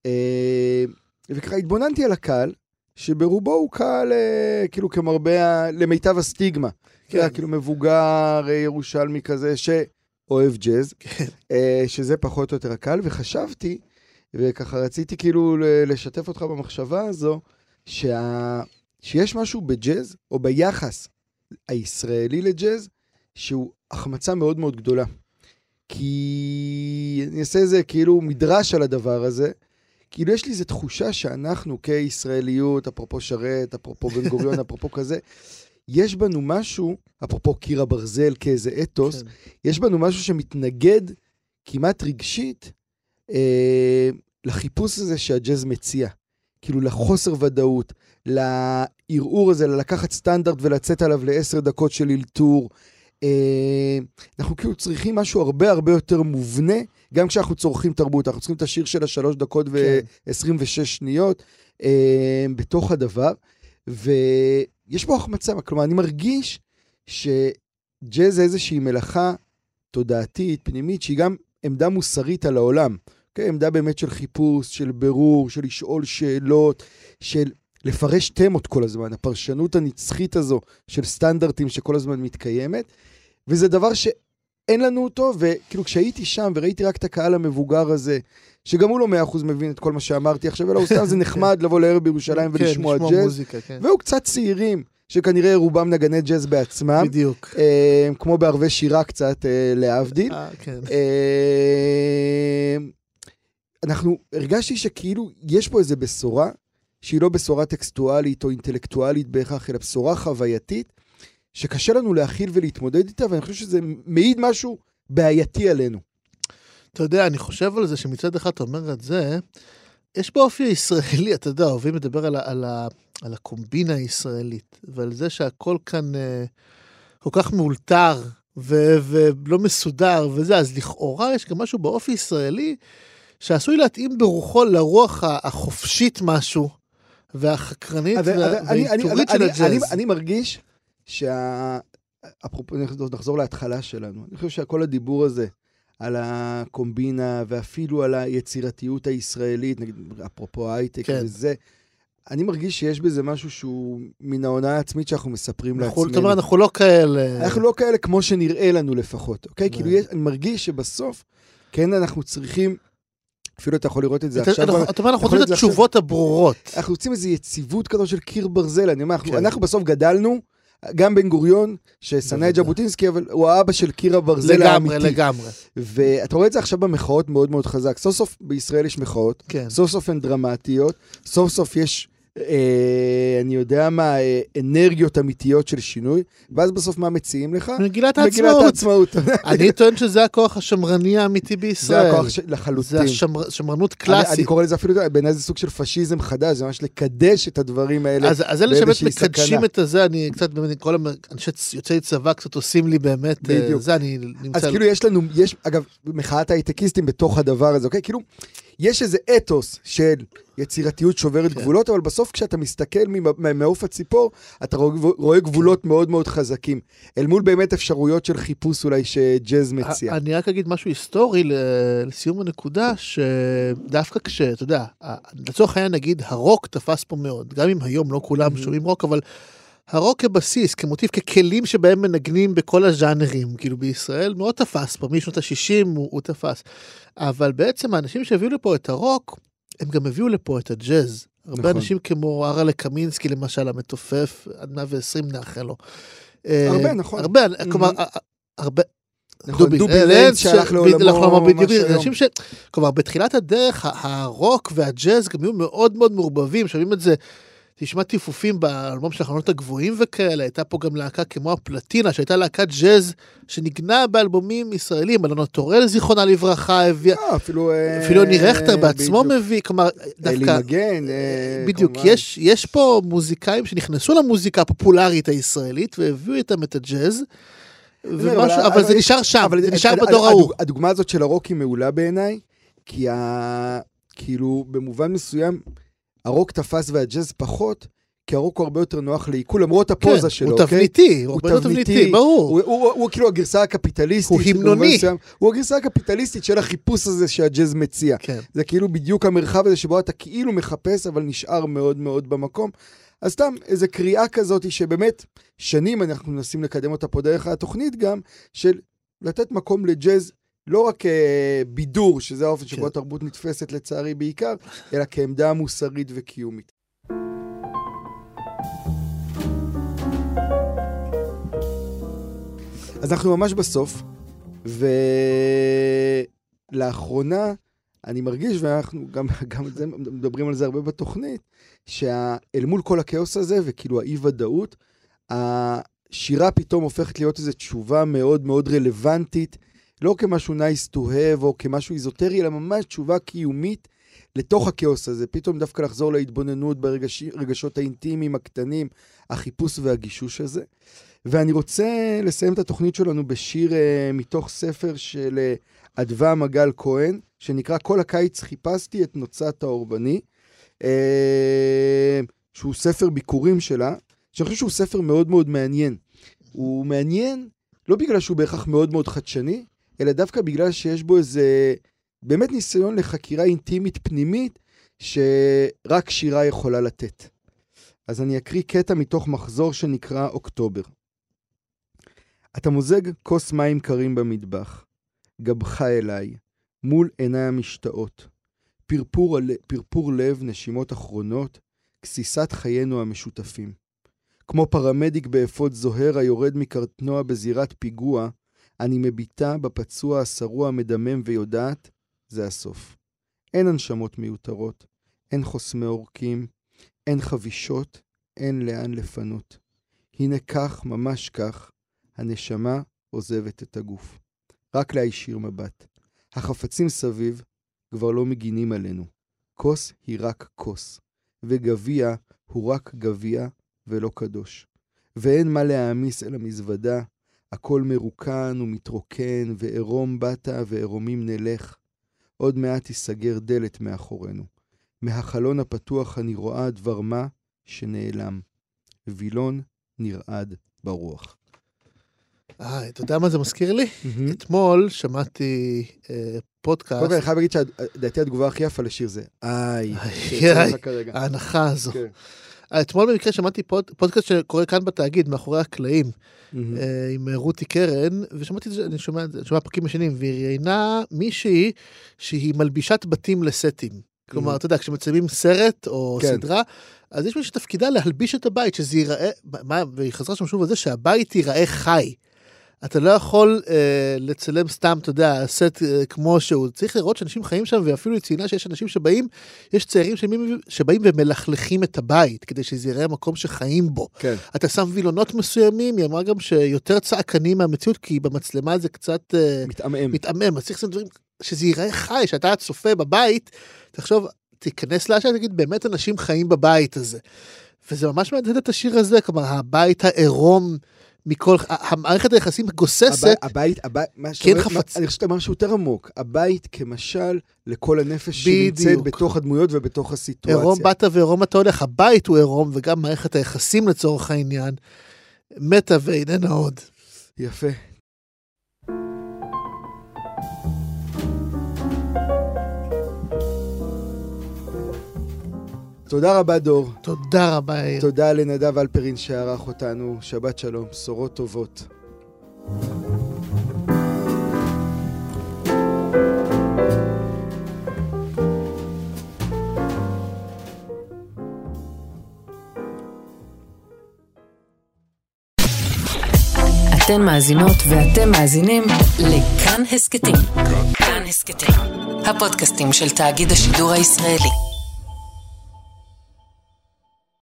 אה, וככה התבוננתי על הקהל, שברובו הוא קהל, אה, כאילו כמרבה, למיטב הסטיגמה. כן. כאילו מבוגר, אה, ירושלמי כזה, שאוהב ג'אז, כן. אה, שזה פחות או יותר הקהל, וחשבתי, וככה רציתי כאילו לשתף אותך במחשבה הזו, שה... שיש משהו בג'אז, או ביחס הישראלי לג'אז, שהוא החמצה מאוד מאוד גדולה. כי אני אעשה איזה כאילו מדרש על הדבר הזה. כאילו יש לי איזו תחושה שאנחנו כישראליות, אפרופו שרת, אפרופו בן גוריון, אפרופו כזה, יש בנו משהו, אפרופו קיר הברזל כאיזה אתוס, כן. יש בנו משהו שמתנגד כמעט רגשית אה, לחיפוש הזה שהג'אז מציע. כאילו לחוסר ודאות, לערעור הזה, ללקחת סטנדרט ולצאת עליו לעשר דקות של אלתור. אה, אנחנו כאילו צריכים משהו הרבה הרבה יותר מובנה, גם כשאנחנו צורכים תרבות. אנחנו צריכים את השיר של השלוש דקות כן. ו-26 שניות אה, בתוך הדבר. ויש פה החמצה, כלומר, אני מרגיש שג'אז זה איזושהי מלאכה תודעתית, פנימית, שהיא גם עמדה מוסרית על העולם. כן, עמדה באמת של חיפוש, של בירור, של לשאול שאלות, של לפרש תמות כל הזמן, הפרשנות הנצחית הזו של סטנדרטים שכל הזמן מתקיימת, וזה דבר שאין לנו אותו, וכאילו כשהייתי שם וראיתי רק את הקהל המבוגר הזה, שגם הוא לא מאה אחוז מבין את כל מה שאמרתי עכשיו, אלא הוא סתם זה נחמד לבוא לערב בירושלים כן, ולשמוע ג'אז, כן. והוא קצת צעירים, שכנראה רובם נגני ג'אז בעצמם, בדיוק. אה, כמו בערבי שירה קצת, אה, להבדיל. אה, כן. אה, אנחנו, הרגשתי שכאילו יש פה איזו בשורה, שהיא לא בשורה טקסטואלית או אינטלקטואלית בהכרח, אלא בשורה חווייתית, שקשה לנו להכיל ולהתמודד איתה, ואני חושב שזה מעיד משהו בעייתי עלינו. אתה יודע, אני חושב על זה שמצד אחד אתה אומר את זה, יש באופי הישראלי, אתה יודע, אוהבים לדבר על, על, על הקומבינה הישראלית, ועל זה שהכל כאן אה, כל כך מאולתר ולא מסודר וזה, אז לכאורה יש גם משהו באופי הישראלי שעשוי להתאים ברוחו לרוח החופשית משהו, והחקרנית אני- אני- והעיטורית של אני- אני- הג'אז. אני מרגיש שה... אפרופו, נחזור- להתחלה שלנו. אני חושב שכל הדיבור הזה על הקומבינה ואפילו על היצירתיות הישראלית, נגיד, אפרופו הייטק כן. וזה, אני מרגיש שיש בזה משהו שהוא מן ההונאה העצמית שאנחנו מספרים אנחנו- לעצמנו. זאת אומרת, אנחנו לא כאלה... אנחנו לא כאלה כמו שנראה לנו לפחות, אוקיי? כן. כאילו, יש- אני מרגיש שבסוף, כן, אנחנו צריכים, אפילו אתה יכול לראות את זה עכשיו, אתה אומר, אנחנו רוצים את התשובות הברורות. אנחנו רוצים איזו יציבות כזו של קיר ברזל, אני אומר, אנחנו, כן. אנחנו בסוף גדלנו, גם בן גוריון, ששנא. את ז'בוטינסקי, אבל הוא האבא של קיר הברזל לגמרי, האמיתי. לגמרי. ואתה רואה את זה עכשיו במחאות מאוד מאוד חזק. סוף סוף בישראל יש מחאות, כן. סוף סוף הן דרמטיות, סוף סוף יש, אה, אני יודע מה, אה, אנרגיות אמיתיות של שינוי, ואז בסוף מה מציעים לך? מגילת מגילת העצמאות. העצמאות. אני טוען שזה הכוח השמרני האמיתי זה בישראל. הכוח של- זה לחלוטין. השמרנות אני, אני קלאסית. קורא לזה אפילו, בעיניי זה סוג של פשיזם חדש, זה ממש לקדש את הדברים האלה. אז, אז אלה שבאמת מקדשים. את הזה, אני קצת באמת, כל אנשי יוצאי צבא קצת עושים לי באמת, אה, בדיוק. זה אני אז נמצא... כאילו יש לנו, יש, אגב, מחאת ההייטקיסטים בתוך הדבר הזה, אוקיי? כאילו, יש איזה אתוס של יצירתיות שוברת כן. גבולות, אבל בסוף כשאתה מסתכל ממעוף הציפור, אתה רואה, רואה גבולות מאוד מאוד חזקים. אל מול באמת אפשרויות של חיפוש אולי שג'אז מציע. אני רק אגיד משהו היסטורי לסיום הנקודה, שדווקא כש, אתה יודע, לצורך העניין נגיד הרוק תפס פה מאוד, גם אם היום לא כולם שומעים רוק, אבל הרוק כבסיס, כמוטיב, ככלים שבהם מנגנים בכל הז'אנרים, כאילו בישראל מאוד תפס פה, משנות ה-60 הוא, הוא תפס. אבל בעצם האנשים שהביאו לפה את הרוק, הם גם הביאו לפה את הג'אז. הרבה נכון. אנשים כמו ארלה קמינסקי למשל, המתופף, עד 120 נאחל לו. הרבה, אה, נכון. הרבה, כלומר, Mhm. ה- ה- הרבה, נכון, דובי ש- שהלך לעולמו בדיוק, ממש היום. אנשים ש... כלומר, בתחילת הדרך, הרוק והג'אז גם היו מאוד מאוד מעורבבים, שומעים את זה, תשמע טיפופים באלבום של החלונות הגבוהים וכאלה, הייתה פה גם להקה כמו הפלטינה, שהייתה להקת ג'אז שנגנה באלבומים ישראלים, אלונה טורל, זיכרונה לברכה, הביאה... אה, אפילו... אה, אפילו יוני רכטר בעצמו. מביא, כלומר, אלי דווקא... מגן, אה, בדיוק. יש, יש פה מוזיקאים שנכנסו למוזיקה הפופולרית הישראלית והביאו איתם את הג'אז, ומשהו, אבל, זה נשאר שם, זה נשאר בדור ההוא. הדוגמה הזאת של הרוק היא מעולה בעיניי, כי ה... כאילו, במובן מסוים, הרוק תפס והג'אז פחות, כי הרוק הוא הרבה יותר נוח לעיכול, למרות הפוזה שלו, הוא אוקיי? תבניתי, הוא הוא הרבה תבניתי, תבניתי, ברור. הוא, הוא, הוא, הוא כאילו הגרסה הקפיטליסטית. הוא המנוני. הוא הגרסה הקפיטליסטית של החיפוש הזה שהג'אז מציע. כן. זה כאילו בדיוק המרחב הזה שבו אתה כאילו מחפש, אבל נשאר מאוד מאוד במקום. אז סתם, איזו קריאה כזאת שבאמת, שנים אנחנו מנסים לקדם אותה פה דרך התוכנית גם, של לתת מקום לג'אז, לא רק אה, בידור, שזה האופן שבו כן. התרבות נתפסת לצערי בעיקר, אלא כעמדה מוסרית וקיומית. אז אנחנו ממש בסוף, ולאחרונה אני מרגיש, ואנחנו גם, גם זה, מדברים על זה הרבה בתוכנית, שאל מול כל הכאוס הזה, וכאילו האי-ודאות, השירה פתאום הופכת להיות איזו תשובה מאוד מאוד רלוונטית, לא כמשהו nice to have או כמשהו איזוטרי, אלא ממש תשובה קיומית לתוך הכאוס הזה. פתאום דווקא לחזור להתבוננות ברגשות האינטימיים הקטנים, החיפוש והגישוש הזה. ואני רוצה לסיים את התוכנית שלנו בשיר uh, מתוך ספר של uh, אדווה מגל כהן, שנקרא כל הקיץ חיפשתי את נוצת האורבני, uh, שהוא ספר ביקורים שלה, שאני חושב שהוא ספר מאוד מאוד מעניין. הוא מעניין לא בגלל שהוא בהכרח מאוד מאוד חדשני, אלא דווקא בגלל שיש בו איזה באמת ניסיון לחקירה אינטימית פנימית שרק שירה יכולה לתת. אז אני אקריא קטע מתוך מחזור שנקרא אוקטובר. אתה מוזג כוס מים קרים במטבח, גבך אליי, מול עיניי המשתאות. פרפור. פרפור לב, נשימות אחרונות, גסיסת חיינו המשותפים. כמו פרמדיק באפוד זוהר היורד מקרטנוע בזירת פיגוע, אני מביטה בפצוע השרוע המדמם ויודעת, זה הסוף. אין הנשמות מיותרות, אין חוסמי עורקים, אין חבישות, אין לאן לפנות. הנה כך, ממש כך, הנשמה עוזבת את הגוף. רק להישיר מבט. החפצים סביב כבר לא מגינים עלינו. כוס היא רק כוס, וגביע הוא רק גביע ולא קדוש. ואין מה להעמיס אל המזוודה, הכל מרוקן ומתרוקן, וערום באת וערומים נלך. עוד מעט תיסגר דלת מאחורינו. מהחלון הפתוח אני רואה דבר מה שנעלם. וילון נרעד ברוח. אה, אתה יודע מה זה מזכיר לי? אתמול שמעתי אה, פודקאסט. קודם כל אני חייב להגיד שלדעתי התגובה הכי יפה לשיר זה איי, איי, כרגע. ההנחה הזו. כן. אתמול במקרה שמעתי פוד, פודקאסט שקורה כאן בתאגיד, מאחורי הקלעים. אה, עם רותי קרן, ושמעתי את זה, אני שומע, שומע פרקים ישנים, והיא ראיינה מישהי שהיא מלבישת בתים לסטים. כלומר. אתה יודע, כשמצלמים סרט או כן. סדרה, אז יש מישהו שתפקידה להלביש את הבית, שזה ייראה, מה, והיא חזרה שם שוב על זה שהבית ייראה חי. אתה לא יכול אה, לצלם סתם, אתה יודע, סט אה, כמו שהוא. צריך לראות שאנשים חיים שם, ואפילו היא ציינה שיש אנשים שבאים, יש צעירים שבאים, שבאים ומלכלכים את הבית, כדי שזה ייראה מקום שחיים בו. כן. אתה שם וילונות מסוימים, היא אמרה גם שיותר צעקני מהמציאות, כי במצלמה זה קצת אה, מתעמם. מתעמם, אז צריך לעשות דברים, שזה ייראה חי, שאתה צופה בבית, תחשוב, תיכנס לאשר, תגיד, באמת אנשים חיים בבית הזה. וזה ממש מהדהד את השיר הזה, כלומר, הבית העירום מכל, המערכת היחסים גוססת, הבית, הבית, מה שאתה כן אומר- חפץ- אני חושב שאתה משהו יותר עמוק. הבית כמשל לכל הנפש בדיוק. שנמצאת בתוך הדמויות ובתוך הסיטואציה. עירום באת ועירום אתה הולך, הבית הוא עירום, וגם מערכת היחסים לצורך העניין, מתה ואיננה עוד. יפה. תודה רבה דור, תודה רבה, יאיר. תודה לנדב אלפרין שערך אותנו, שבת שלום, בשורות טובות. אתן מאזינות ואתם מאזינים לכאן הסכתים. כאן הסכתים, הפודקאסטים של תאגיד השידור הישראלי.